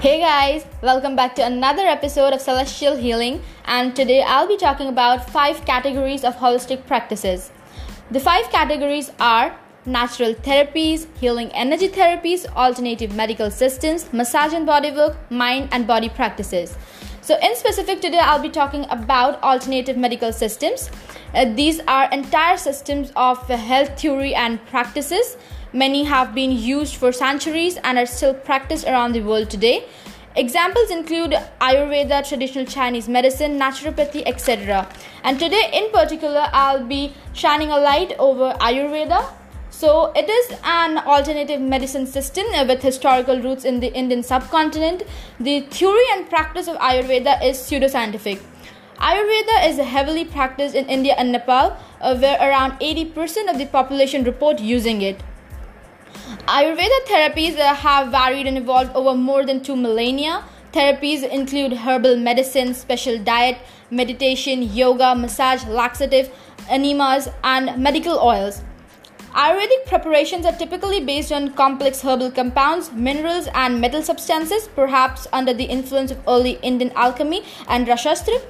Hey guys, welcome back to another episode of Celestial Healing, and today I'll be talking about five categories of holistic practices. The five categories are natural therapies, healing energy therapies, alternative medical systems, massage and bodywork, mind and body practices. So, in specific, today I'll be talking about alternative medical systems. Uh, these are entire systems of health theory and practices Many have been used for centuries and are still practiced around the world today. Examples include Ayurveda, traditional Chinese medicine, naturopathy, etc. And today, in particular, I'll be shining a light over Ayurveda. So, it is an alternative medicine system with historical roots in the Indian subcontinent. The theory and practice of Ayurveda is pseudoscientific. Ayurveda is heavily practiced in India and Nepal, uh, where around 80% of the population report using it. Ayurveda therapies uh, have varied and evolved over more than two millennia. Therapies include herbal medicine, special diet, meditation, yoga, massage, laxative, enemas, and medical oils. Ayurvedic preparations are typically based on complex herbal compounds, minerals, and metal substances, perhaps under the influence of early Indian alchemy and Rasashastra.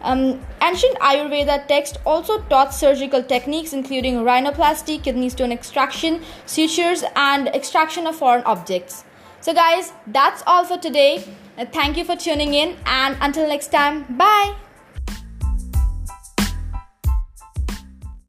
Um, ancient Ayurveda text also taught surgical techniques including rhinoplasty, kidney stone extraction, sutures, and extraction of foreign objects. So, guys, that's all for today. Uh, thank you for tuning in, and until next time, bye.